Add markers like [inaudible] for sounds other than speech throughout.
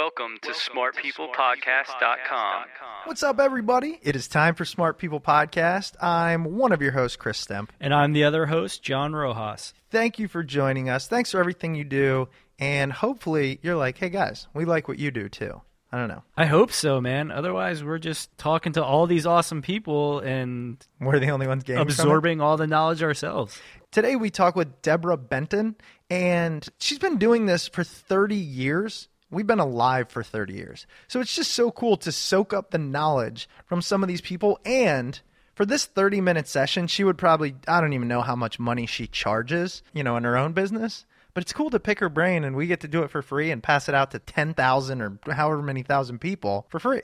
Welcome to smartpeoplepodcast.com. What's up, everybody? It is time for Smart People Podcast. I'm one of your hosts, Chris Stemp. And I'm the other host, John Rojas. Thank you for joining us. Thanks for everything you do. And hopefully, you're like, hey, guys, we like what you do too. I don't know. I hope so, man. Otherwise, we're just talking to all these awesome people and We're the only ones getting from it. absorbing all the knowledge ourselves. Today we talk with Deborah Benton, and she's been doing this for 30 years. We've been alive for 30 years. So it's just so cool to soak up the knowledge from some of these people. And for this 30 minute session, she would probably, I don't even know how much money she charges, you know, in her own business. But it's cool to pick her brain, and we get to do it for free and pass it out to 10,000 or however many thousand people for free.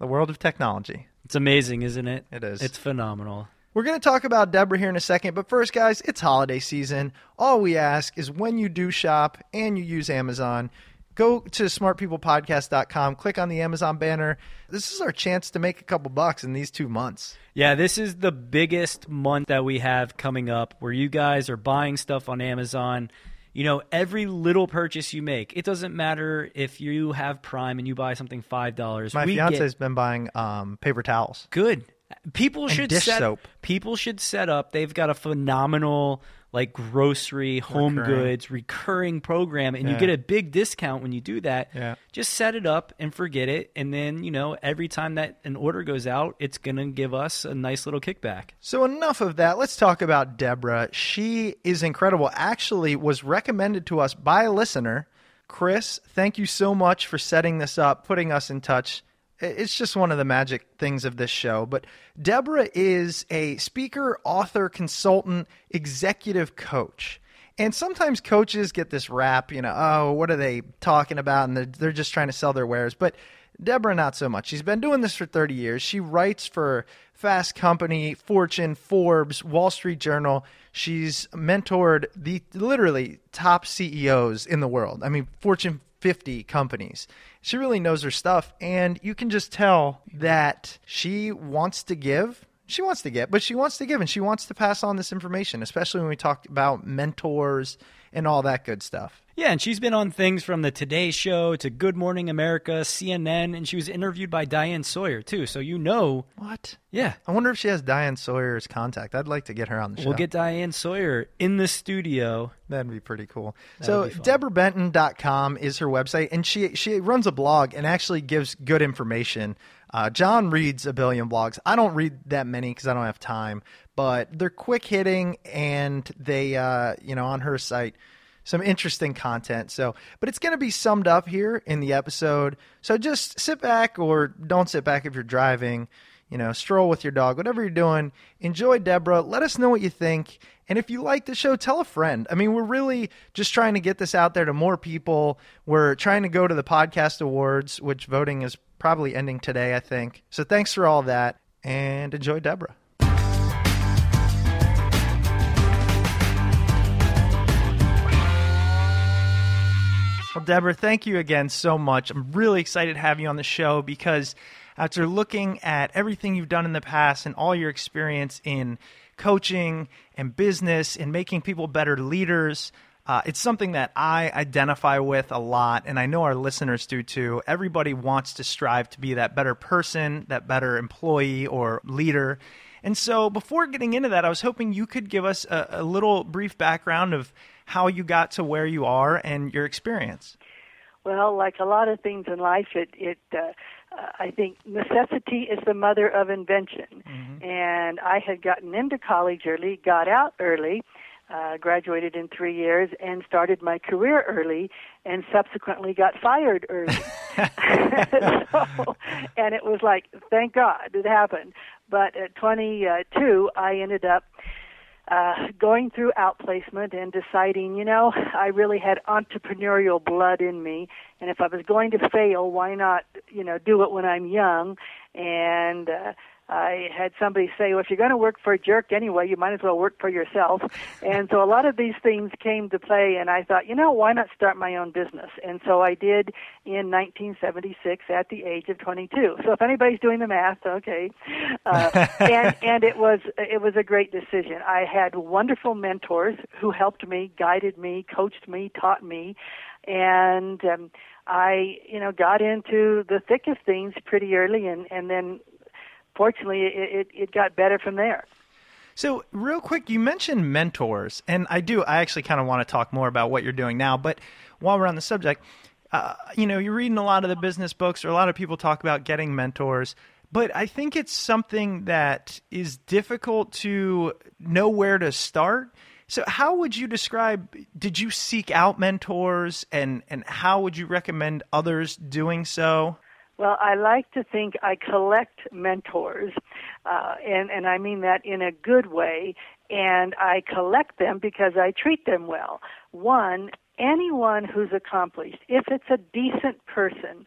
The world of technology. It's amazing, isn't it? It is. It's phenomenal. We're going to talk about Deborah here in a second, but first, guys, it's holiday season. All we ask is when you do shop and you use Amazon, go to smartpeoplepodcast.com, click on the Amazon banner. This is our chance to make a couple bucks in these two months. Yeah, this is the biggest month that we have coming up where you guys are buying stuff on Amazon. You know, every little purchase you make, it doesn't matter if you have Prime and you buy something $5. My fiance has been buying um, paper towels. good. People should dish set soap. people should set up. They've got a phenomenal like grocery, home Recurring. goods, recurring program and you get a big discount when you do that. Yeah. Just set it up and forget it and then, you know, every time that an order goes out, it's going to give us a nice little kickback. So enough of that. Let's talk about Deborah. She is incredible. Actually, was recommended to us by a listener. Chris, thank you so much for setting this up, putting us in touch. It's just one of the magic things of this show. But Deborah is a speaker, author, consultant, executive coach. And sometimes coaches get this rap, you know, oh, what are they talking about? And they're, they're just trying to sell their wares. But Deborah, not so much. She's been doing this for 30 years. She writes for Fast Company, Fortune, Forbes, Wall Street Journal. She's mentored the literally top CEOs in the world. I mean, Fortune 50 companies. She really knows her stuff. And you can just tell that she wants to give. She wants to get, but she wants to give and she wants to pass on this information, especially when we talk about mentors and all that good stuff. Yeah, and she's been on things from the Today Show to Good Morning America, CNN, and she was interviewed by Diane Sawyer too. So you know, What? yeah, I wonder if she has Diane Sawyer's contact. I'd like to get her on the show. we'll get Diane Sawyer in the studio. That'd be pretty cool. That so would be fun. DeborahBenton.com is her website, and she she runs a blog and actually gives good information. Uh, John reads a billion blogs. I don't read that many because I don't have time, but they're quick hitting and they, uh, you know, on her site, some interesting content. So, but it's going to be summed up here in the episode. So just sit back or don't sit back if you're driving you know, stroll with your dog, whatever you're doing. Enjoy Deborah. Let us know what you think. And if you like the show, tell a friend. I mean, we're really just trying to get this out there to more people. We're trying to go to the podcast awards, which voting is probably ending today, I think. So thanks for all that and enjoy Deborah. Well, Deborah, thank you again so much. I'm really excited to have you on the show because after looking at everything you've done in the past and all your experience in coaching and business and making people better leaders, uh, it's something that I identify with a lot, and I know our listeners do too. Everybody wants to strive to be that better person, that better employee or leader. And so, before getting into that, I was hoping you could give us a, a little brief background of how you got to where you are and your experience. Well, like a lot of things in life, it it uh, uh, I think necessity is the mother of invention. And I had gotten into college early, got out early, uh, graduated in three years, and started my career early, and subsequently got fired early. [laughs] [laughs] so, and it was like, thank God it happened. But at 22, I ended up uh, going through outplacement and deciding, you know, I really had entrepreneurial blood in me, and if I was going to fail, why not, you know, do it when I'm young? And uh, I had somebody say, well, if you're going to work for a jerk anyway, you might as well work for yourself. And so a lot of these things came to play, and I thought, you know, why not start my own business? And so I did in 1976 at the age of 22. So if anybody's doing the math, okay. Uh, [laughs] and and it was it was a great decision. I had wonderful mentors who helped me, guided me, coached me, taught me, and um, I, you know, got into the thick of things pretty early, and and then fortunately, it, it, it got better from there. So, real quick, you mentioned mentors, and I do. I actually kind of want to talk more about what you're doing now. But while we're on the subject, uh, you know, you're reading a lot of the business books, or a lot of people talk about getting mentors. But I think it's something that is difficult to know where to start. So, how would you describe? Did you seek out mentors, and and how would you recommend others doing so? Well, I like to think I collect mentors, uh, and and I mean that in a good way. And I collect them because I treat them well. One, anyone who's accomplished, if it's a decent person,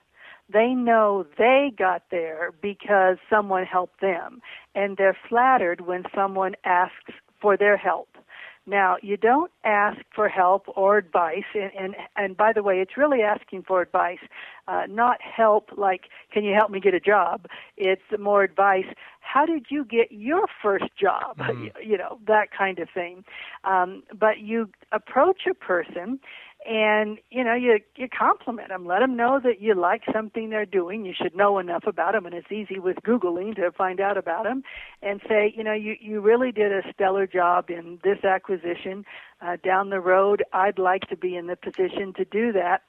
they know they got there because someone helped them, and they're flattered when someone asks for their help. Now, you don't ask for help or advice, and, and, and by the way, it's really asking for advice, uh, not help like, can you help me get a job? It's more advice, how did you get your first job? Mm-hmm. You, you know, that kind of thing. Um, but you approach a person and you know you you compliment them let them know that you like something they're doing. You should know enough about them and it's easy with googling to find out about them and say you know you you really did a stellar job in this acquisition. Uh, down the road i'd like to be in the position to do that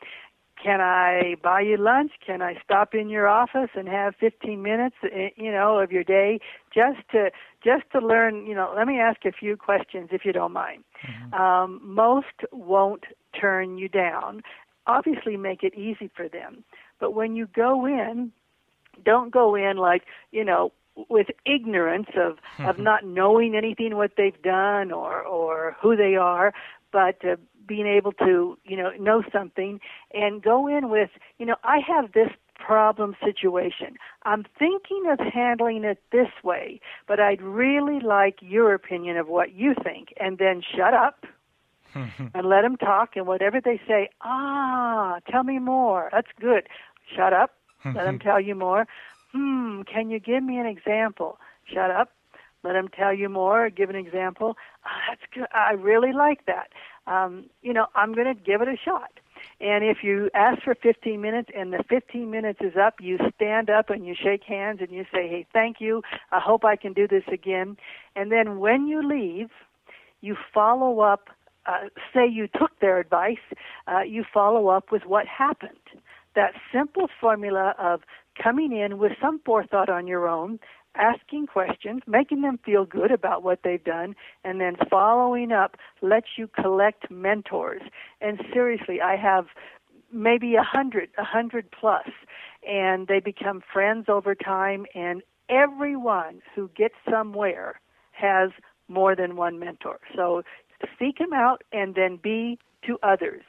can I buy you lunch? Can I stop in your office and have 15 minutes, eh, you know, of your day just to just to learn? You know, let me ask a few questions if you don't mind. Mm-hmm. Um, most won't turn you down. Obviously, make it easy for them. But when you go in, don't go in like you know with ignorance of of [laughs] not knowing anything what they've done or or who they are, but uh, being able to you know know something and go in with you know I have this problem situation. I'm thinking of handling it this way, but I'd really like your opinion of what you think, and then shut up [laughs] and let them talk, and whatever they say, ah, tell me more. That's good. Shut up. let them [laughs] tell you more. Hmm, can you give me an example? Shut up. Let them tell you more. Give an example. Oh, that's good. I really like that. Um, you know, I'm going to give it a shot. And if you ask for 15 minutes and the 15 minutes is up, you stand up and you shake hands and you say, hey, thank you. I hope I can do this again. And then when you leave, you follow up uh, say you took their advice, uh, you follow up with what happened. That simple formula of coming in with some forethought on your own, asking questions, making them feel good about what they've done, and then following up lets you collect mentors. And seriously, I have maybe a hundred, a hundred plus, and they become friends over time. And everyone who gets somewhere has more than one mentor. So seek them out and then be to others.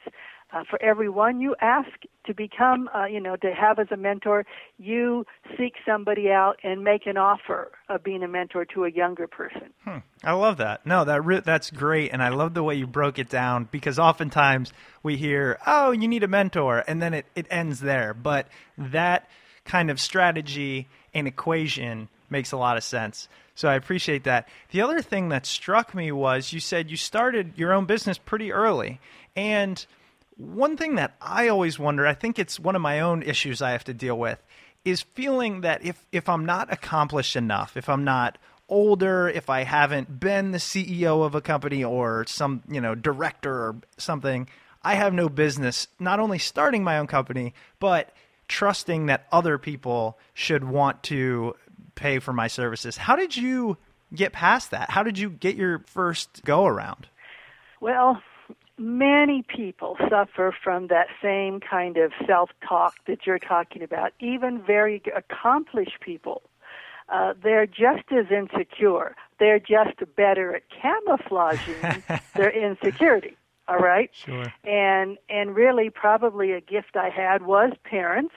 Uh, for everyone you ask to become, uh, you know, to have as a mentor, you seek somebody out and make an offer of being a mentor to a younger person. Hmm. I love that. No, that re- that's great, and I love the way you broke it down because oftentimes we hear, "Oh, you need a mentor," and then it, it ends there. But that kind of strategy and equation makes a lot of sense. So I appreciate that. The other thing that struck me was you said you started your own business pretty early. And one thing that I always wonder, I think it's one of my own issues I have to deal with, is feeling that if, if I'm not accomplished enough, if I'm not older, if I haven't been the CEO of a company or some, you know, director or something, I have no business not only starting my own company, but trusting that other people should want to pay for my services. How did you get past that? How did you get your first go around? Well, many people suffer from that same kind of self talk that you're talking about, even very accomplished people. Uh, they're just as insecure. They're just better at camouflaging [laughs] their insecurity. All right. Sure. And and really, probably a gift I had was parents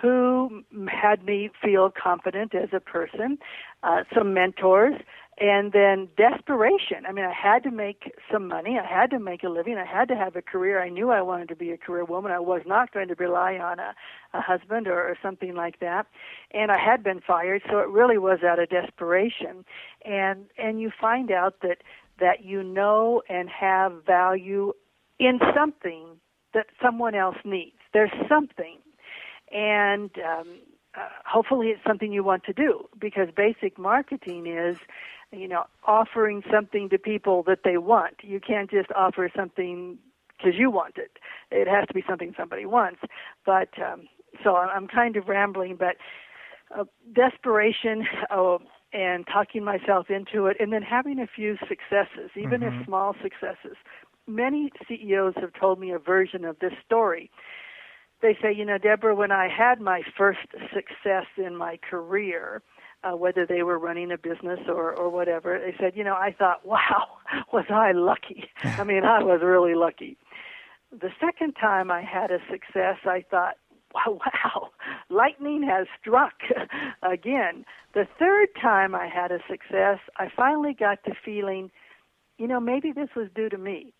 who had me feel confident as a person, uh, some mentors, and then desperation. I mean, I had to make some money. I had to make a living. I had to have a career. I knew I wanted to be a career woman. I was not going to rely on a, a husband or, or something like that. And I had been fired, so it really was out of desperation. And and you find out that that you know and have value in something that someone else needs. There's something, and um, uh, hopefully it's something you want to do because basic marketing is you know, offering something to people that they want. You can't just offer something because you want it. It has to be something somebody wants. But um, so I'm kind of rambling, but uh, desperation uh, [laughs] and talking myself into it, and then having a few successes, even mm-hmm. if small successes. Many CEOs have told me a version of this story. They say, you know, Deborah, when I had my first success in my career, uh, whether they were running a business or or whatever. They said, you know, I thought, [laughs] wow, was I lucky? I mean, I was really lucky. The second time I had a success, I thought, [laughs] wow, wow, lightning has struck [laughs] again. The third time I had a success, I finally got the feeling, you know, maybe this was due to me.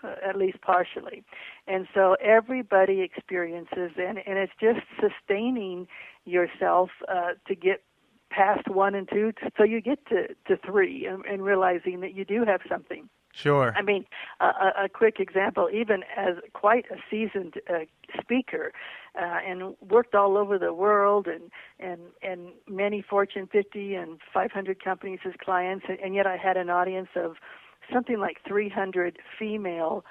Uh, at least partially. And so everybody experiences, and, and it's just sustaining yourself uh, to get past one and two, so you get to to three, and, and realizing that you do have something. Sure. I mean, uh, a quick example, even as quite a seasoned uh, speaker, uh, and worked all over the world, and and and many Fortune 50 and 500 companies as clients, and, and yet I had an audience of something like 300 female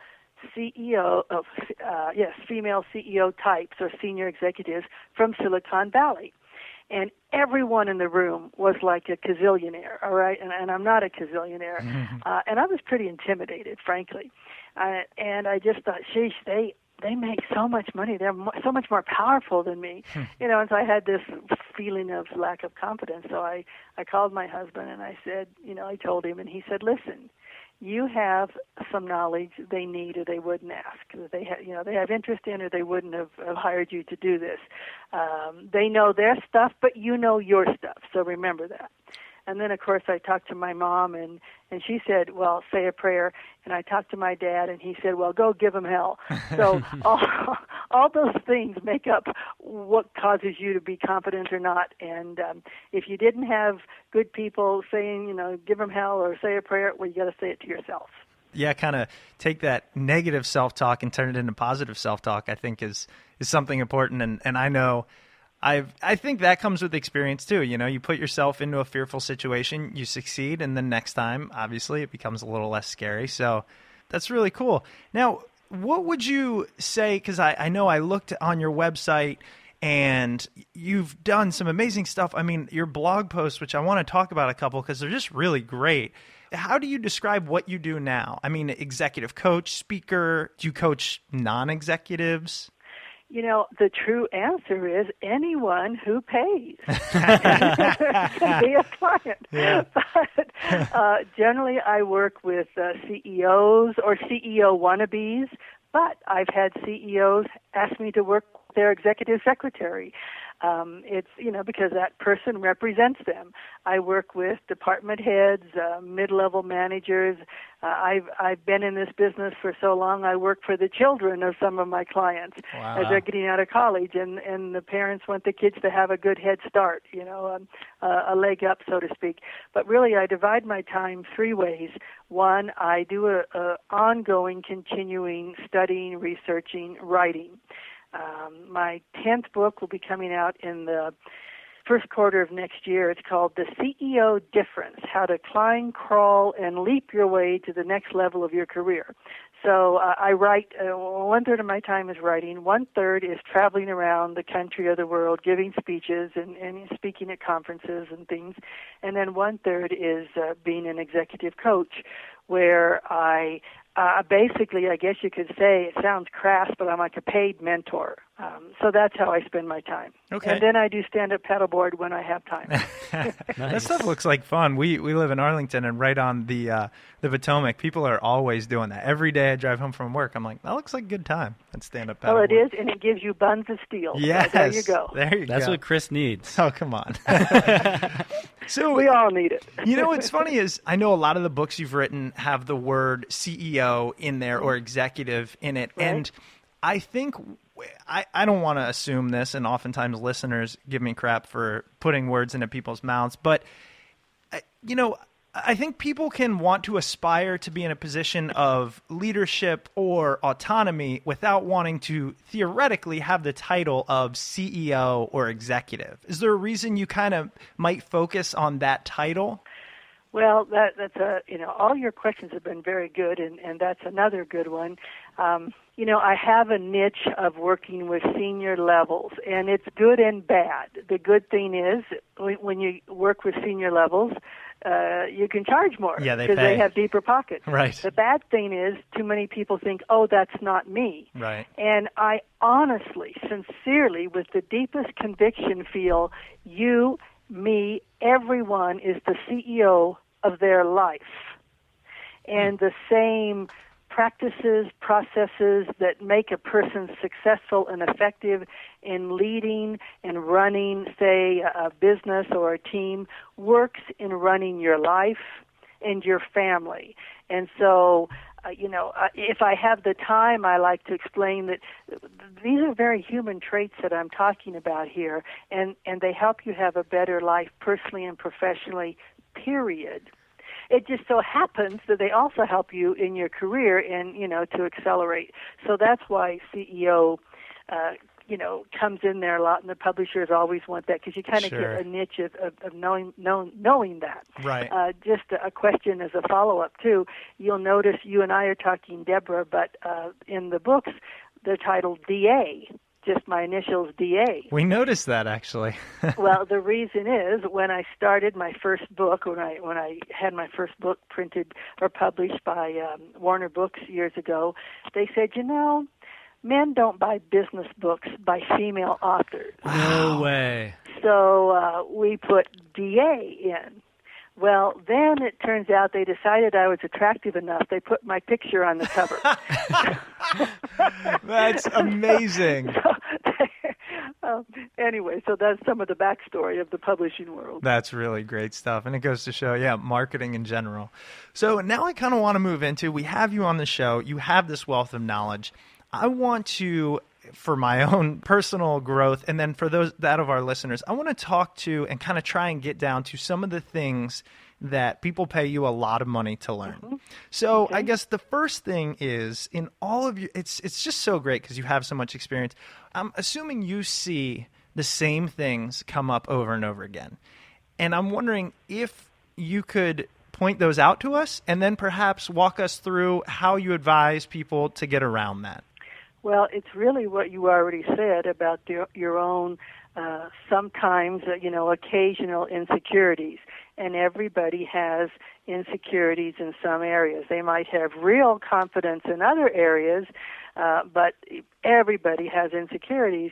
CEO of uh, yes, female CEO types or senior executives from Silicon Valley and everyone in the room was like a gazillionaire, all right? And, and I'm not a gazillionaire. [laughs] Uh, and I was pretty intimidated, frankly. Uh, and I just thought, sheesh, they they make so much money. They're mo- so much more powerful than me, Hmm. you know. And so I had this feeling of lack of confidence. So I I called my husband and I said, you know, I told him, and he said, listen, you have some knowledge they need or they wouldn't ask. They have, you know, they have interest in or they wouldn't have, have hired you to do this. Um, they know their stuff, but you know your stuff. So remember that. And then, of course, I talked to my mom, and and she said, "Well, say a prayer." And I talked to my dad, and he said, "Well, go give him hell." So [laughs] all all those things make up what causes you to be confident or not. And um, if you didn't have good people saying, you know, give him hell or say a prayer, well, you got to say it to yourself. Yeah, kind of take that negative self talk and turn it into positive self talk. I think is is something important, and and I know I've I think that comes with experience too. You know, you put yourself into a fearful situation, you succeed, and then next time, obviously, it becomes a little less scary. So that's really cool. Now, what would you say? Because I, I know I looked on your website and you've done some amazing stuff. I mean, your blog posts, which I want to talk about a couple because they're just really great. How do you describe what you do now? I mean, executive coach, speaker. Do you coach non executives? You know, the true answer is anyone who pays [laughs] can be a client. Yeah. But uh, generally, I work with uh, CEOs or CEO wannabes. But I've had CEOs ask me to work with their executive secretary. Um, it's you know because that person represents them. I work with department heads, uh, mid-level managers. Uh, I've I've been in this business for so long. I work for the children of some of my clients Wow. as they're getting out of college, and and the parents want the kids to have a good head start. You know, um, uh, a leg up, so to speak. But really, I divide my time three ways. One, I do a, a ongoing, continuing studying, researching, writing. Um, my tenth book will be coming out in the first quarter of next year. It's called The CEO Difference How to Climb, Crawl, and Leap Your Way to the Next Level of Your Career. So uh, I write, uh, one third of my time is writing, one third is traveling around the country or the world, giving speeches and, and speaking at conferences and things. And then one third is uh, being an executive coach where I uh, basically, I guess you could say it sounds crass, but I'm like a paid mentor. Um, so that's how I spend my time. Okay. And then I do stand up paddleboard when I have time. [laughs] [laughs] That stuff looks like fun. We we live in Arlington and right on the uh, the Potomac. People are always doing that. Every day I drive home from work, I'm like, that looks like a good time. And stand up paddleboard. well, it is, and it gives you buns of steel. So Yes. there you go. There you That's go. what Chris needs. Oh come on. [laughs] so We all need it. you know what's funny is I know a lot of the books you've written have the word CEO in there or executive in it, Right. and I think I, I don't want to assume this, and oftentimes listeners give me crap for putting words into people's mouths, but you know. I think people can want to aspire to be in a position of leadership or autonomy without wanting to theoretically have the title of CEO or executive. Is there a reason you kind of might focus on that title? Well, that that's a you know all your questions have been very good, and and that's another good one. Um, you know, I have a niche of working with senior levels, and it's good and bad. The good thing is when you work with senior levels, uh, you can charge more Yeah, they because pay. they have deeper pockets. [laughs] Right. The bad thing is too many people think, oh, that's not me. Right. And I honestly, sincerely, with the deepest conviction, feel you, me, everyone is the CEO of their life. And the same practices, processes that make a person successful and effective in leading and running, say, a business or a team, works in running your life and your family. And so, uh, you know, uh, if I have the time, I like to explain that these are very human traits that I'm talking about here, and, and they help you have a better life personally and professionally, period. It just so happens that they also help you in your career and, you know, to accelerate. So that's why CEO, uh, you know, comes in there a lot, and the publishers always want that because you kind of Sure. get a niche of, of, of knowing, knowing, knowing that. Right. Uh, just a, a question as a follow up too. You'll notice you and I are talking Deborah, but uh, in the books they're titled DA. Just my initials DA. We noticed that actually. [laughs] well, the reason is when I started my first book, when I when I had my first book printed or published by um, Warner Books years ago, they said, you know, men don't buy business books by female authors. No way. So uh, we put DA in. Well, then it turns out they decided I was attractive enough. They put my picture on the cover. [laughs] That's amazing. [laughs] [laughs] um, anyway, so that's some of the backstory of the publishing world. That's really great stuff. And it goes to show, yeah, marketing in general. So now I kind of want to move into we have you on the show, you have this wealth of knowledge. I want to for my [laughs] own personal growth and then for those that of our listeners, I want to talk to and kind of try and get down to some of the things that people pay you a lot of money to learn. Mm-hmm. So I guess the first thing is in all of you it's it's just so great because you have so much experience. I'm assuming you see the same things come up over and over again. And I'm wondering if you could point those out to us and then perhaps walk us through how you advise people to get around that. Well, it's really what you already said about your, your own uh, sometimes, uh, you know, occasional insecurities. And everybody has insecurities in some areas. They might have real confidence in other areas, uh, but everybody has insecurities.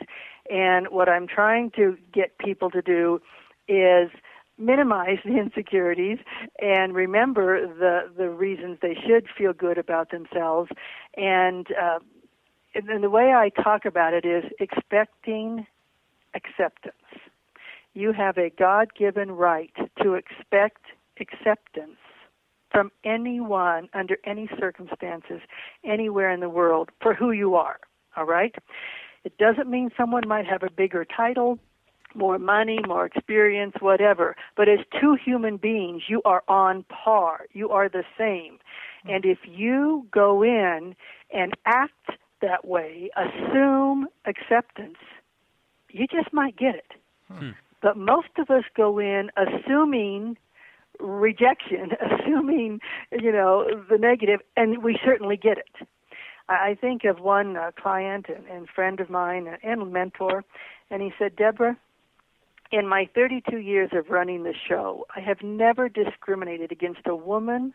And what I'm trying to get people to do is minimize [laughs] the insecurities and remember the the reasons they should feel good about themselves and uh, and the way I talk about it is expecting acceptance. You have a God given right to expect acceptance from anyone under any circumstances, anywhere in the world, for who you are. All right? It doesn't mean someone might have a bigger title, more money, more experience, whatever. But as two human beings, you are on par. You are the same. And if you go in and act that way, assume acceptance, you just might get it. Hmm. Hmm. But most of us go in assuming rejection, [laughs] assuming, you know, the negative, and we certainly get it. I I think of one uh, client and, and friend of mine uh, and mentor, and he said, Deborah, in my 32 years of running the show, I have never discriminated against a woman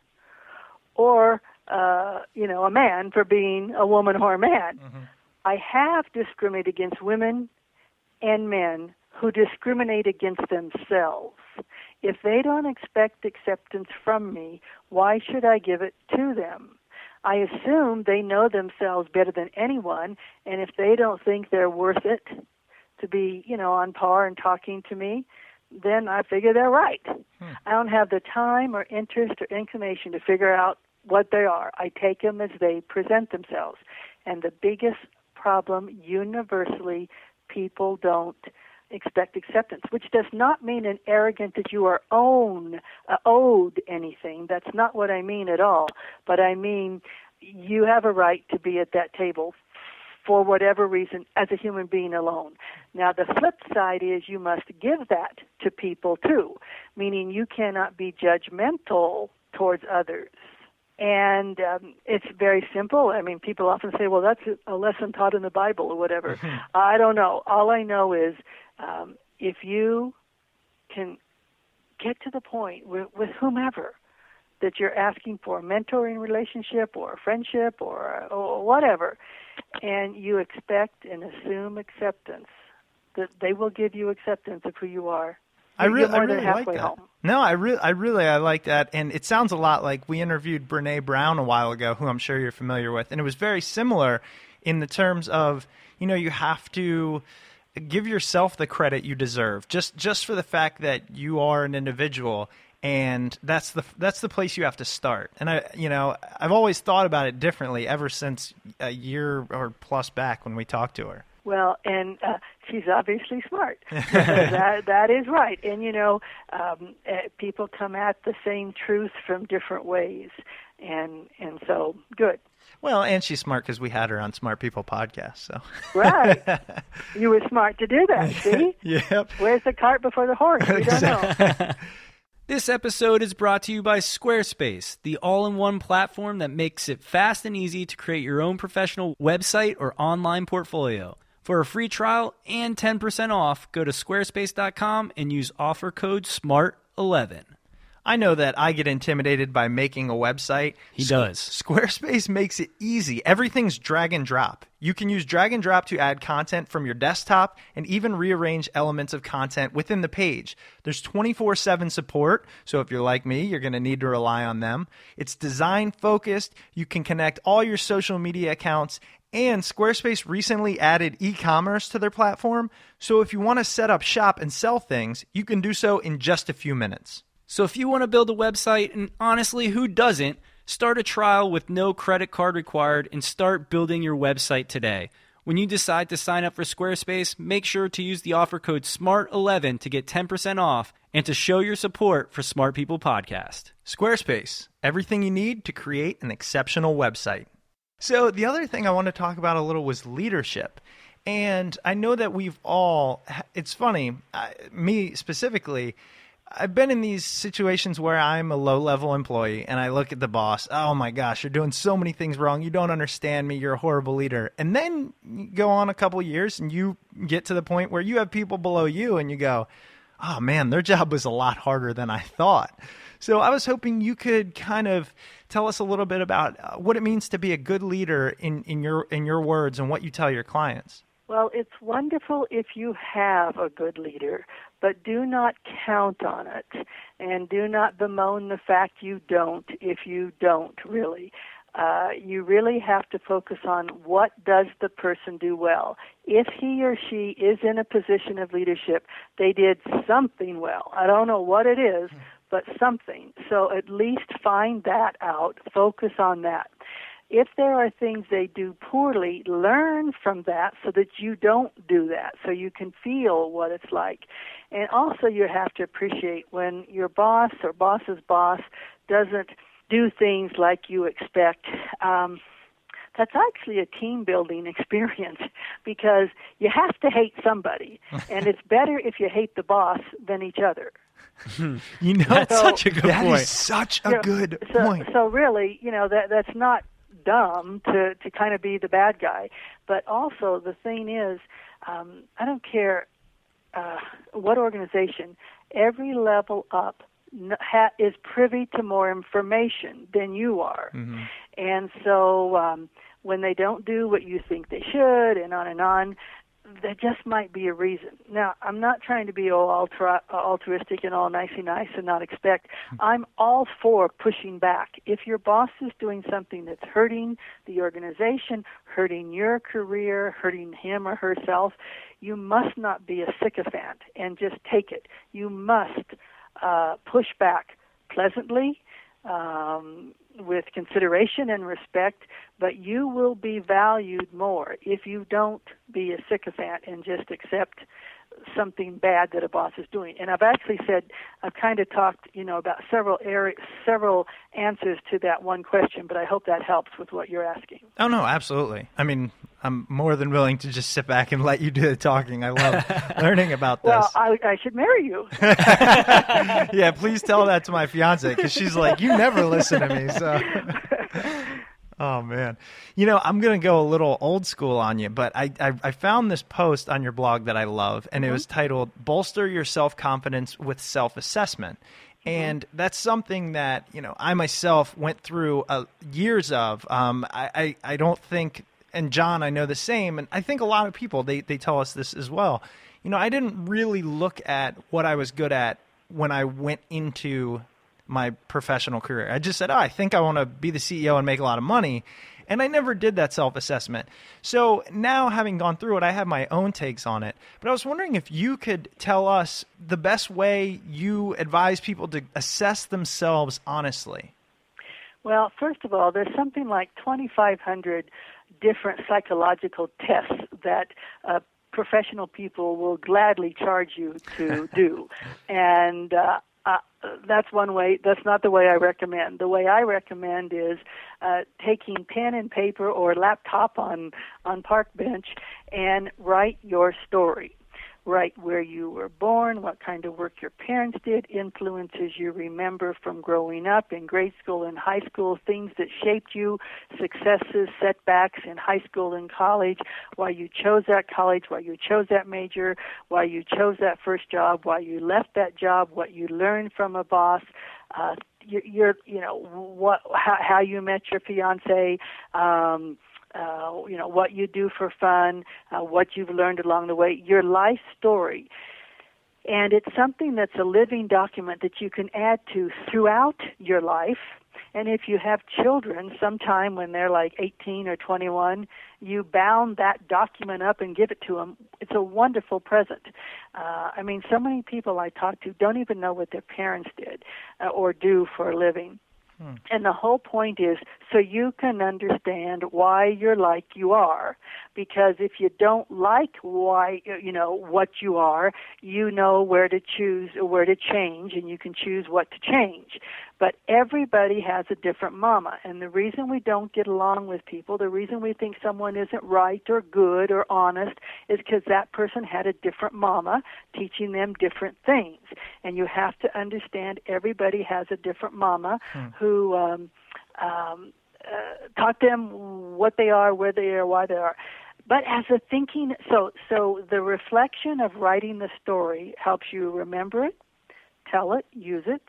or uh, you know, a man for being a woman or a man. I have discriminated against women and men who discriminate against themselves. If they don't expect acceptance from me, why should I give it to them? I assume they know themselves better than anyone, and if they don't think they're worth it to be, you know, on par and talking to me, then I figure they're right. I don't have the time or interest or inclination to figure out what they are. I take them as they present themselves. And the biggest problem universally, people don't expect acceptance, which does not mean an arrogant that you are own uh, owed anything. That's not what I mean at all. But I mean you have a right to be at that table for whatever reason as a human being alone. Now the flip side is you must give that to people too, meaning you cannot be judgmental towards others. And um, it's very simple. I mean, people often say, "Well, that's a lesson taught in the Bible or whatever." I don't know. All I know is um, if you can get to the point with, with whomever that you're asking for a mentoring relationship or a friendship or, or whatever, and you expect and assume acceptance, that they will give you acceptance of who you are. I, re- I really like that. home. No, I really, I really, I like that, and it sounds a lot like we interviewed Brene Brown a while ago, who I'm sure you're familiar with, and it was very similar in the terms of, you know, you have to give yourself the credit you deserve, just just for the fact that you are an individual, and that's the that's the place you have to start. And I, you know, I've always thought about it differently ever since a year or plus back when we talked to her. Well, and uh, she's obviously smart. [laughs] that that is right. And you know, um, uh, people come at the same truth from different ways, and and so good. Well, and she's smart because we had her on Smart People podcast. So Right. [laughs] you were smart to do that. [laughs] See, yep. where's the cart before the horse? We don't know. This episode is brought to you by Squarespace, the all in one platform that makes it fast and easy to create your own professional website or online portfolio. For a free trial and 10% off, go to squarespace.com and use offer code SMART11. I know that I get intimidated by making a website. He does. Squarespace makes it easy. Everything's drag and drop. You can use drag and drop to add content from your desktop and even rearrange elements of content within the page. There's 24 7 support, so if you're like me, you're going to need to rely on them. It's design focused. You can connect all your social media accounts. And Squarespace recently added e commerce to their platform, so if you want to set up shop and sell things, you can do so in just a few minutes. So if you want to build a website, and honestly, who doesn't, start a trial with no credit card required and start building your website today. When you decide to sign up for Squarespace, make sure to use the offer code SMART11 to get 10% off and to show your support for Smart People Podcast. Squarespace, everything you need to create an exceptional website. So, the other thing I want to talk about a little was leadership. And I know that we've all, it's funny, I, me specifically, I've been in these situations where I'm a low level employee and I look at the boss, oh my gosh, you're doing so many things wrong. You don't understand me. You're a horrible leader. And then go on a couple years and you get to the point where you have people below you and you go, oh man, their job was a lot harder than I thought. So I was hoping you could kind of tell us a little bit about uh, what it means to be a good leader in, in your in your words and what you tell your clients. Well, it's wonderful if you have a good leader, but do not count on it. And do not bemoan the fact you don't if you don't really. Uh, you really have to focus on what does the person do well. If he or she is in a position of leadership, they did something well. I don't know what it is, but something. So at least find that out. Focus on that if there are things they do poorly, learn from that so that you don't do that, so you can feel what it's like. And also, you have to appreciate when your boss or boss's boss doesn't do things like you expect. Um, that's actually a team building [laughs] experience because you have to hate somebody, [laughs] and it's better if you hate the boss than each other. [laughs] You know, That's such a good that point. is such a You know, good so, point. So really, you know, that that's not dumb to to kind of be the bad guy, but also the thing is, um, I don't care uh, what organization, every level up ha- is privy to more information than you are, Mm-hmm. and so um, when they don't do what you think they should, and on and on, there just might be a reason. Now, I'm not trying to be all altru- altruistic and all nicey nice and not expect. I'm all for pushing back. If your boss is doing something that's hurting the organization, hurting your career, hurting him or herself, you must not be a sycophant and just take it. You must uh, push back pleasantly, um, with consideration and respect, but you will be valued more if you don't be a sycophant and just accept something bad that a boss is doing. And I've actually said I've kind of talked, you know, about several areas, several answers to that one question, but I hope that helps with what you're asking. Oh no, absolutely. I mean, I'm more than willing to just sit back and [laughs] let you do the talking. I love [laughs] learning about this. Well, I, I should marry you. [laughs] yeah, please tell that to my fiance because she's like, you never listen to me. So, oh man, you know, I'm gonna go a little old school on you, but I I, I found this post on your blog that I love, and it was titled "Bolster Your Self Confidence with Self Assessment." And that's something that you know I myself went through uh, years of. Um, I, I I don't think, and John, I know the same, and I think a lot of people they they tell us this as well. You know, I didn't really look at what I was good at when I went into my professional career. I just said, oh, I think I want to be the CEO and make a lot of money. And I never did that self assessment. So now, having gone through it, I have my own takes on it. But I was wondering if you could tell us the best way you advise people to assess themselves honestly. Well, first of all, there's something like 2,500 different psychological tests that uh, professional people will gladly charge you to do. [laughs] and uh, uh, that's one way. That's not the way I recommend. The way I recommend is uh, taking pen and paper or laptop on on park bench and write your story. Write where you were born, what kind of work your parents did, influences you remember from growing up in grade school and high school, things that shaped you, successes, setbacks in high school and college, why you chose that college, why you chose that major, why you chose that first job, why you left that job, what you learned from a boss, uh, your, your you know what how, how you met your fiance um uh, you know what you do for fun, uh, what you've learned along the way, your life story. And it's something that's a living document that you can add to throughout your life. And if you have children, sometime when they're like 18 or 21, you bound that document up and give it to them. It's a wonderful present. Uh, I mean, so many people I talk to don't even know what their parents did uh, or do for a living. Hmm. And the whole point is so you can understand why you're like you are. Because if you don't like why, you know, what you are, you know where to choose, or where to change, and you can choose what to change. But everybody has a different mama. And the reason we don't get along with people, the reason we think someone isn't right or good or honest, is because that person had a different mama teaching them different things. And you have to understand everybody has a different mama who um, um, uh, taught them what they are, where they are, why they are. But as a thinking, so so the reflection of writing the story helps you remember it, tell it, use it,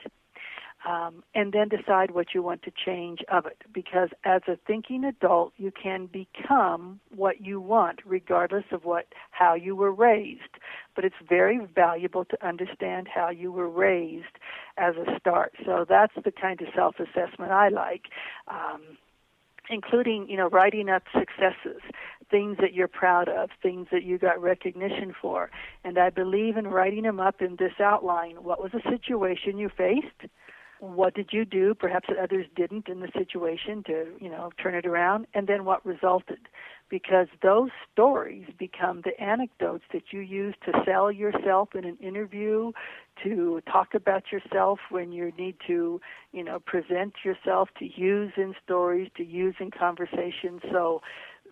um, and then decide what you want to change of it. Because as a thinking adult, you can become what you want, regardless of what how you were raised. But it's very valuable to understand how you were raised as a start. So that's the kind of self-assessment I like. Um, including you know writing up successes things that you're proud of things that you got recognition for and i believe in writing them up in this outline what was a situation you faced what did you do perhaps that others didn't in the situation to you know turn it around and then what resulted? Because those stories become the anecdotes that you use to sell yourself in an interview to talk about yourself when you need to you know present yourself to use in stories to use in conversation so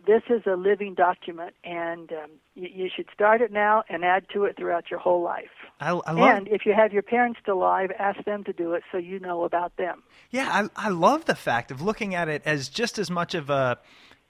this is a living document and um, you, you should start it now and add to it throughout your whole life I, I love, and if you have your parents still alive, ask them to do it so you know about them. yeah, I, I love the fact of looking at it as just as much of a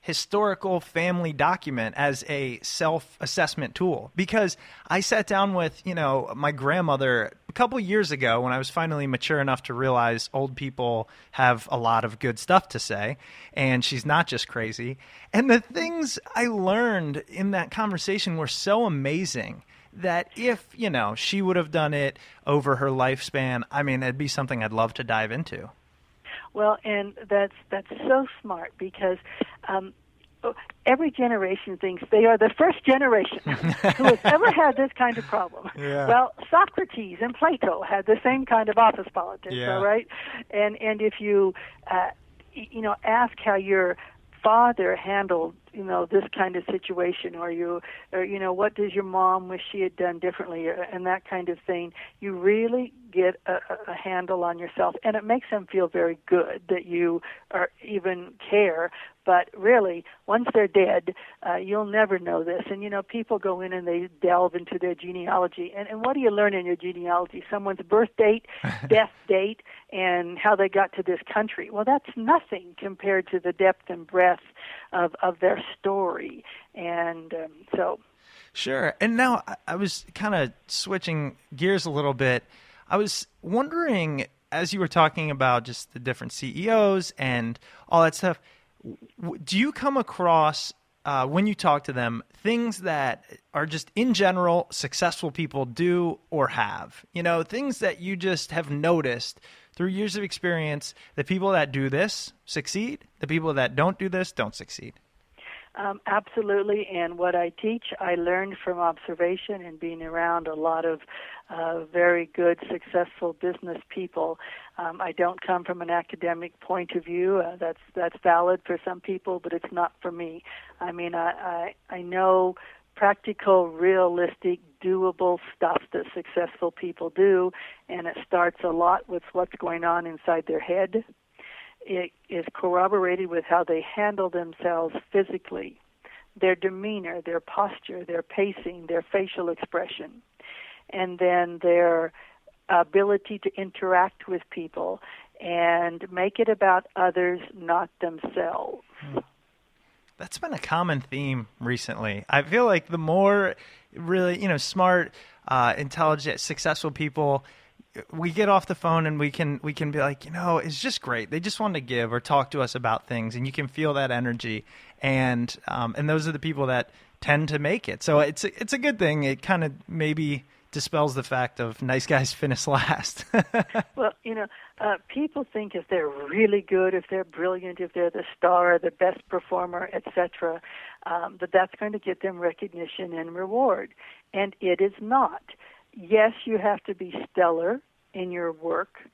historical family document as a self assessment tool because I sat down with, you know, my grandmother a couple years ago when I was finally mature enough to realize old people have a lot of good stuff to say and she's not just crazy. And the things I learned in that conversation were so amazing that if, you know, she would have done it over her lifespan, I mean, it'd be something I'd love to dive into. Well, and that's that's so smart because um, every generation thinks they are the first generation [laughs] who has ever had this kind of problem. Yeah. Well, Socrates and Plato had the same kind of office politics, Yeah. all right? And and if you uh, you know ask how your father handled you know this kind of situation? Or you or you know what does your mom wish she had done differently and that kind of thing? You really get a, a- handle on yourself and it makes them feel very good that you are even care but really once they're dead uh, you'll never know this. And you know people go in and they delve into their genealogy. And, and what do you learn in your genealogy? Someone's birth date [laughs] death date and how they got to this country. Well that's nothing compared to the depth and breadth of of their story. And um, so. Sure. And now I- was kind of switching gears a little bit. I was wondering, as you were talking about just the different CEOs and all that stuff, do you come across uh, when you talk to them things that are just in general successful people do or have? You know, things that you just have noticed through years of experience the people that do this succeed, the people that don't do this don't succeed. Um, absolutely, and what I teach, I learned from observation and being around a lot of uh, very good, successful business people. Um, I don't come from an academic point of view. Uh, that's that's valid for some people, but it's not for me. I mean, I I, I know practical, realistic, doable stuff that successful people do, and it starts a lot with what's going on inside their head it is corroborated with how they handle themselves physically, their demeanor, their posture, their pacing, their facial expression, and then their ability to interact with people and make it about others, not themselves. That's been a common theme recently. I feel like the more really, you know, smart, uh, intelligent, successful people, we get off the phone and we can we can be like, you know, it's just great. They just want to give or talk to us about things, and you can feel that energy. And um, and those are the people that tend to make it. So it's it's a good thing. It kind of maybe dispels the fact of nice guys [laughs] finish last. [laughs] Well, you know, uh, people think if they're really good, if they're brilliant, if they're the star, the best performer, etc., um, that that's going to get them recognition and reward, and it is not. Yes, you have to be stellar in your work,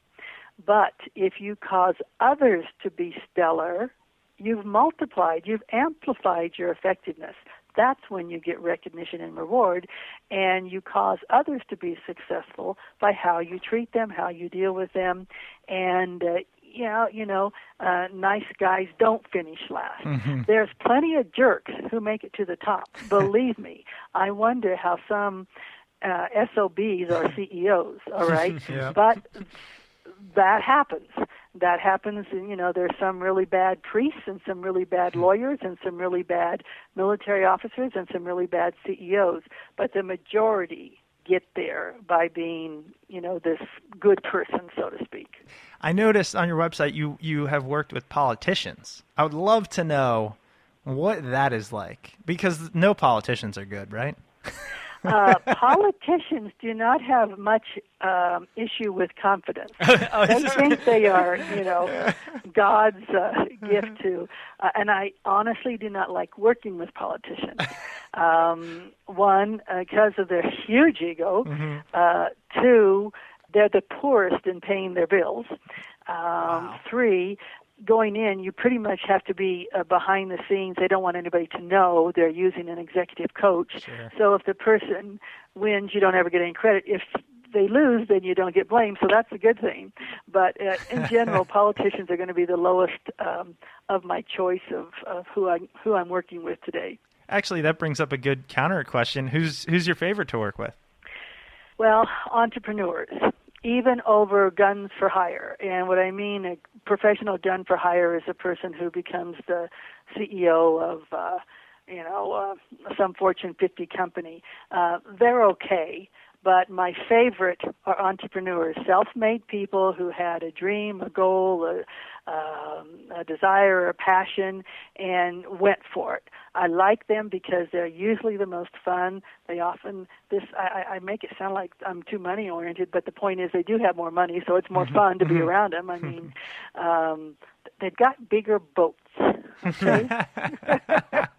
but if you cause others to be stellar, you've multiplied, you've amplified your effectiveness. That's when you get recognition and reward, and you cause others to be successful by how you treat them, how you deal with them, and uh, you know, you know, uh, nice guys don't finish last. There's plenty of jerks who make it to the top. [laughs] Believe me. I wonder how some uh, SOBs are CEOs. All right, [laughs] Yeah. but that happens. That happens. And, you know, there's some really bad priests and some really bad hmm. lawyers and some really bad military officers and some really bad CEOs. But the majority get there by being, you know, this good person, so to speak. I noticed on your website you you have worked with politicians. I would love to know what that is like because no politicians are good, right? [laughs] Uh, politicians do not have much um, issue with confidence. [laughs] Oh, they think they are, you know, [laughs] God's uh, gift to. Uh, and I honestly do not like working with politicians. [laughs] Um, one, because of their huge ego. Uh, two, they're the poorest in paying their bills. Um, Three, going in, you pretty much have to be uh, behind the scenes. They don't want anybody to know they're using an executive coach. Sure. So if the person wins, you don't ever get any credit. If they lose, then you don't get blamed. So that's a good thing. But uh, in general, [laughs] politicians are going to be the lowest um, of my choice of, of who I who I'm working with today. Actually, that brings up a good counter question. Who's who's your favorite to work with? Well, entrepreneurs. Even over guns for hire. And what I mean, a professional gun for hire is a person who becomes the CEO of, uh, you know, uh, some Fortune 50 company. Uh, they're okay. But my favorite are entrepreneurs, self-made people who had a dream, a goal, a, um, a desire, a passion, and went for it. I like them because they're usually the most fun. They often this I, I make it sound like I'm too money oriented, but the point is they do have more money, so it's more fun to be around them. I mean, um, they've got bigger boats. Okay. [laughs]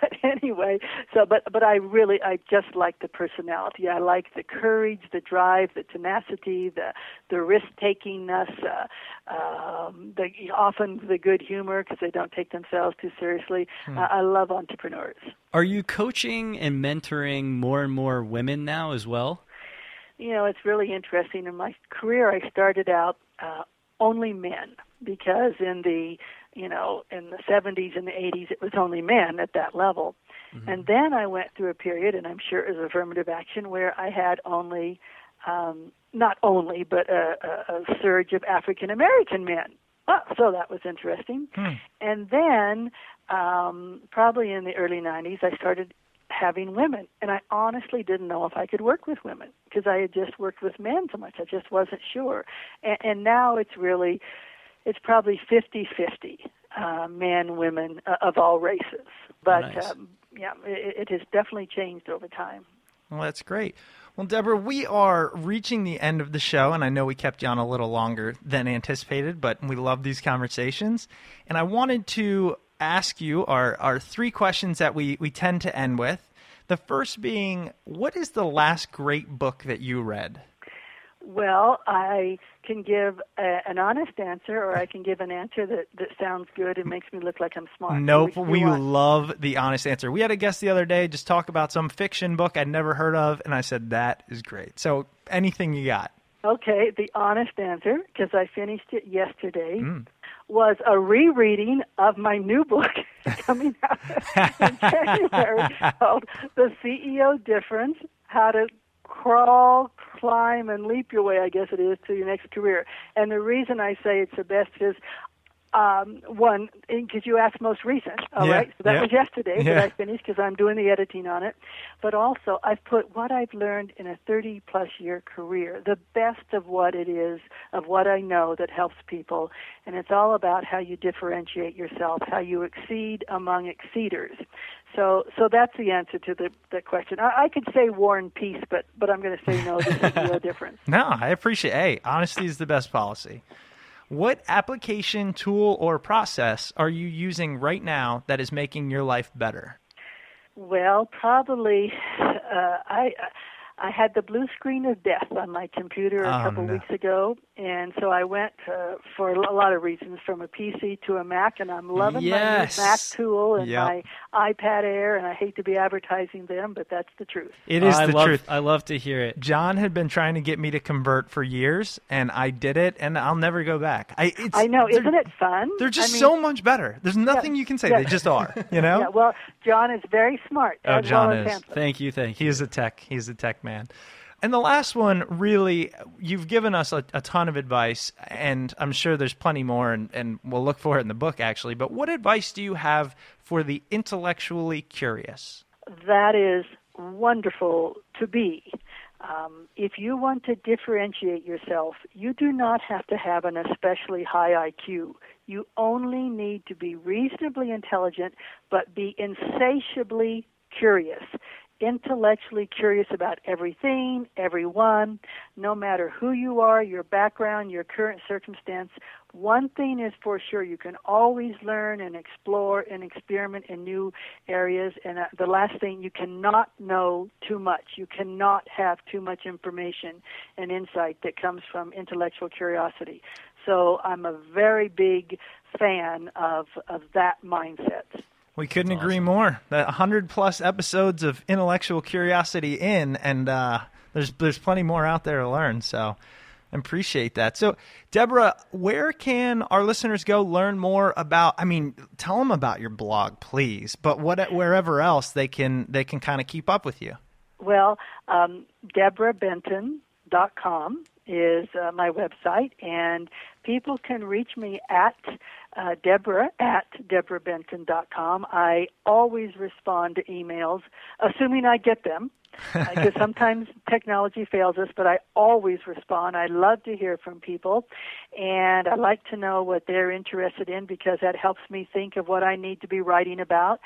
but anyway, so but but I really I just like the personality. I like the courage, the drive, the tenacity, the the risk takingness, uh, um, the often the good humor because they don't take themselves too seriously. Hmm. Uh, I love entrepreneurs. Are you coaching and mentoring more and more women now as well? You know, it's really interesting. In my career, I started out uh, only men because in the you know, in the 70s and the 80s, it was only men at that level. Mm-hmm. And then I went through a period, and I'm sure it was affirmative action, where I had only, um, not only, but a, a, a surge of African American men. Oh, so that was interesting. Hmm. And then, um, probably in the early 90s, I started having women. And I honestly didn't know if I could work with women because I had just worked with men so much. I just wasn't sure. And, and now it's really it's probably 50-50 uh, men, women uh, of all races. But nice. um, yeah, it, it has definitely changed over time. Well, that's great. Well, Deborah, we are reaching the end of the show, and I know we kept you on a little longer than anticipated, but we love these conversations. And I wanted to ask you our, our three questions that we, we tend to end with. The first being, what is the last great book that you read? Well, I can give a, an honest answer, or I can give an answer that, that sounds good and makes me look like I'm smart. Nope, we love the honest answer. We had a guest the other day just talk about some fiction book I'd never heard of, and I said that is great. So anything you got? Okay, the honest answer, because I finished it yesterday, mm. was a rereading of my new book [laughs] coming out in [laughs] January called "The CEO Difference: How to Crawl, climb and leap your way, I guess it is, to your next career. And the reason I say it's the best is um, one, because you asked most recent, all yeah, right. So that yeah. was yesterday yeah. that I finished because I'm doing the editing on it. But also, I've put what I've learned in a 30 plus year career, the best of what it is, of what I know that helps people. And it's all about how you differentiate yourself, how you exceed among exceeders. So, so that's the answer to the, the question. I, I could say war and peace, but but I'm going to say no. This is no [laughs] difference. No, I appreciate. Hey, honesty is the best policy. What application, tool, or process are you using right now that is making your life better? Well, probably uh, I I had the blue screen of death on my computer a oh, couple no. weeks ago, and so I went uh, for a lot of reasons from a PC to a Mac, and I'm loving yes. my new Mac tool and yep. my iPad Air, and I hate to be advertising them, but that's the truth. It is oh, the love, truth. I love to hear it. John had been trying to get me to convert for years, and I did it, and I'll never go back. I, I know, isn't it fun? They're just I mean, so much better. There's nothing yeah, you can say. Yeah. They just are. You [laughs] know. yeah. Well, John is very smart. Oh, John well is. handsome. Thank you, thank you. He is a tech. He's a tech man. And the last one, really, you've given us a, a, ton of advice, and I'm sure there's plenty more, and, and we'll look for it in the book, actually. But what advice do you have for the intellectually curious? That is wonderful to be. Um, if you want to differentiate yourself, you do not have to have an especially high IQ. You only need to be reasonably intelligent, but be insatiably curious intellectually curious about everything, everyone, no matter who you are, your background, your current circumstance. One thing is for sure, you can always learn and explore and experiment in new areas. And uh, the last thing, you cannot know too much. You cannot have too much information and insight that comes from intellectual curiosity. So I'm a very big fan of, of that mindset. We couldn't That's agree awesome. more. The 100 plus episodes of intellectual curiosity in, and uh, there's there's plenty more out there to learn. So appreciate that. So, Deborah, where can our listeners go learn more about? I mean, tell them about your blog, please. But what wherever else they can they can kind of keep up with you. Well, um, Debra Benton debrabenton.com is uh, my website, and people can reach me at uh, Debra at debrabenton.com. I always respond to emails, assuming I get them, because [laughs] sometimes technology fails us, but I always respond. I love to hear from people, and I like to know what they're interested in because that helps me think of what I need to be writing about.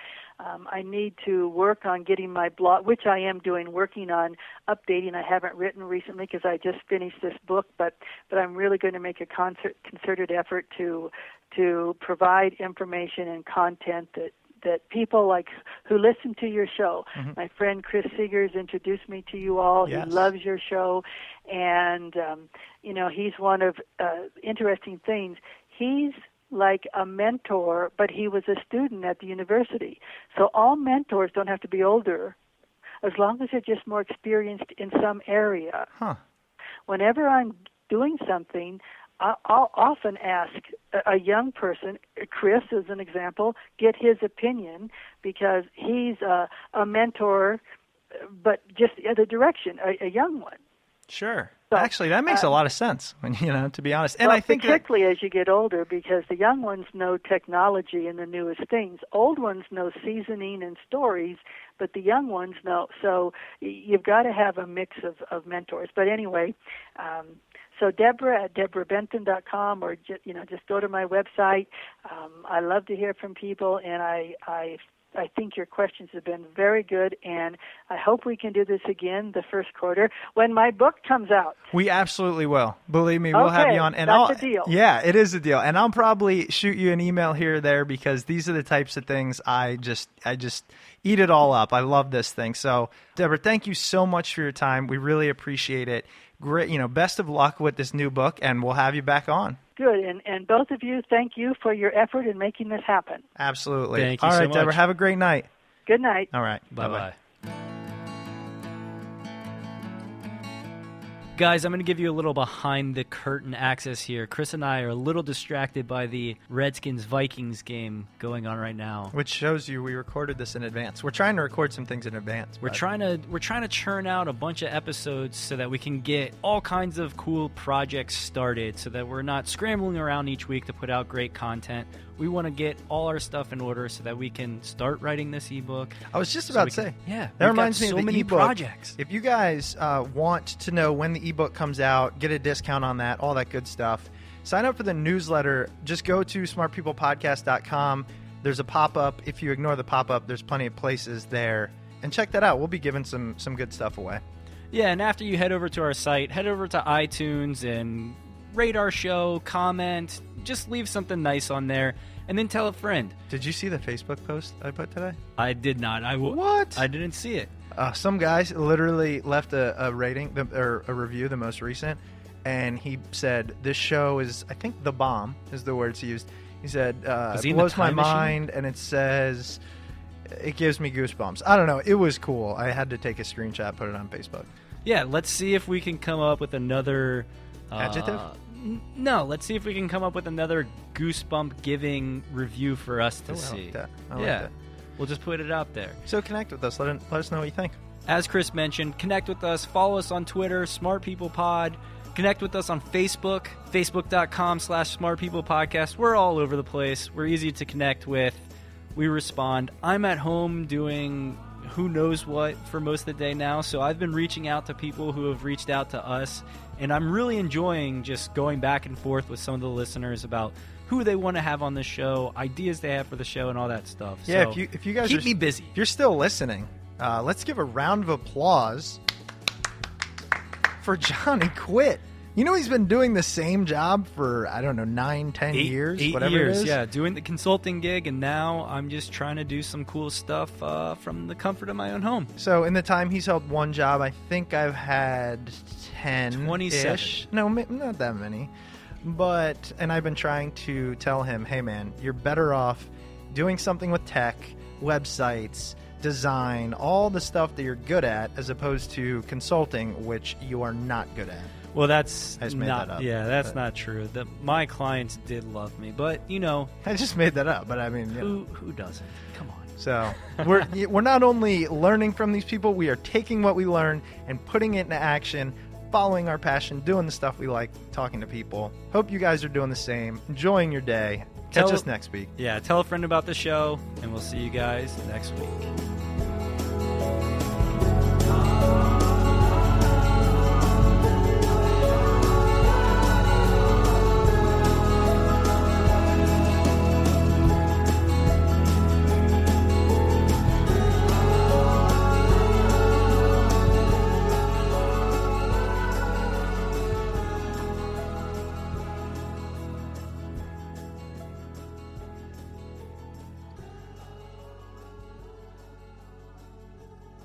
Um, I need to work on getting my blog, which I am doing, working on updating. I haven't written recently because I just finished this book, but but I'm really going to make a concert, concerted effort to to provide information and content that that people like who listen to your show. Mm-hmm. My friend Chris Seegers introduced me to you all. Yes. He loves your show, and um, you know he's one of uh, interesting things. He's like a mentor, but he was a student at the university. So all mentors don't have to be older, as long as they're just more experienced in some area. Huh. Whenever I'm doing something, I- I'll often ask a- young person, Chris as an example, get his opinion because he's a, a mentor, but just the other direction, a, a young one. Sure. So, Actually, that makes a uh, lot of sense. When [laughs] you know, to be honest, and well, I think that, particularly as you get older, because the young ones know technology and the newest things. Old ones know seasoning and stories, but the young ones know. So you've got to have a mix of, of mentors. But anyway, um, so Debra at debrabenton.com, or ju- you know, just go to my website. Um, I love to hear from people, and I I I think your questions have been very good, and I hope we can do this again the first quarter when my book comes out. we absolutely will. Believe me, we'll have you on. And that's I'll, a deal. Yeah, it is a deal. And I'll probably shoot you an email here or there because these are the types of things I just I just eat it all up. I love this thing. So, Deborah, thank you so much for your time. We really appreciate it. Great, you know, best of luck with this new book, and we'll have you back on. Good, and and both of you, thank you for your effort in making this happen. Absolutely. Thank you All so right, Deborah. Have a great night. Good night. All right. Bye Bye-bye. Guys, I'm going to give you a little behind the curtain access here. Chris and I are a little distracted by the Redskins Vikings game going on right now. Which shows you we recorded this in advance. We're trying to record some things in advance. We're but- trying to we're trying to churn out a bunch of episodes so that we can get all kinds of cool projects started so that we're not scrambling around each week to put out great content. We want to get all our stuff in order so that we can start writing this ebook. I was just about we to can- say. yeah, That reminds me so of the many ebook. projects. If you guys uh, want to know when the ebook comes out, get a discount on that, all that good stuff. Sign up for the newsletter. Just go to smartpeoplepodcast.com. There's a pop up. If you ignore the pop up, there's plenty of places there. And check that out. We'll be giving some some good stuff away. Yeah, and after you head over to our site, head over to iTunes and rate our show, comment, just leave something nice on there, and then tell a friend. Did you see the Facebook post I put today? I did not. I w- What? I didn't see it. Uh, some guys literally left a, a rating the, or a review, the most recent, and he said this show is, I think, the bomb is the words he used. He said uh, he it blows my machine? mind, and it says it gives me goosebumps. I don't know. It was cool. I had to take a screenshot, put it on Facebook. Yeah, let's see if we can come up with another uh, Adjective? n- No, let's see if we can come up with another goosebump giving review for us to Oh, I see. like that. I like yeah, that. we'll just put it out there. So connect with us. Let, it, let us know what you think. As Chris mentioned, connect with us. Follow us on Twitter, Smart People Pod. Connect with us on Facebook, facebook.com slash Smart People Podcast. We're all over the place. We're easy to connect with. We respond. I'm at home doing who knows what for most of the day now, so I've been reaching out to people who have reached out to us, and I'm really enjoying just going back and forth with some of the listeners about who they want to have on the show, ideas they have for the show, and all that stuff. Yeah, So if you if you guys keep are, me busy. if you're still listening, uh, let's give a round of applause for Johnny Quit. You know he's been doing the same job for I don't know nine, ten eight, years, eight whatever years, it is. yeah, doing the consulting gig, and now I'm just trying to do some cool stuff uh, from the comfort of my own home. So in the time he's held one job, I think I've had ten, 27. ish. No, not that many. But and I've been trying to tell him, hey man, you're better off doing something with tech, websites, design, all the stuff that you're good at, as opposed to consulting, which you are not good at. Well, that's I just made not. that up, Yeah, that's but- not true. The, my clients did love me, but you know I just made that up, but I mean, you know. who who doesn't? Come on. So we're we're not only learning from these people, we are taking what we learn and putting it into action following our passion, doing the stuff we like, talking to people. Hope you guys are doing the same, enjoying your day. Catch Tell- us next week. Yeah, tell a friend about the show, and we'll see you guys next week.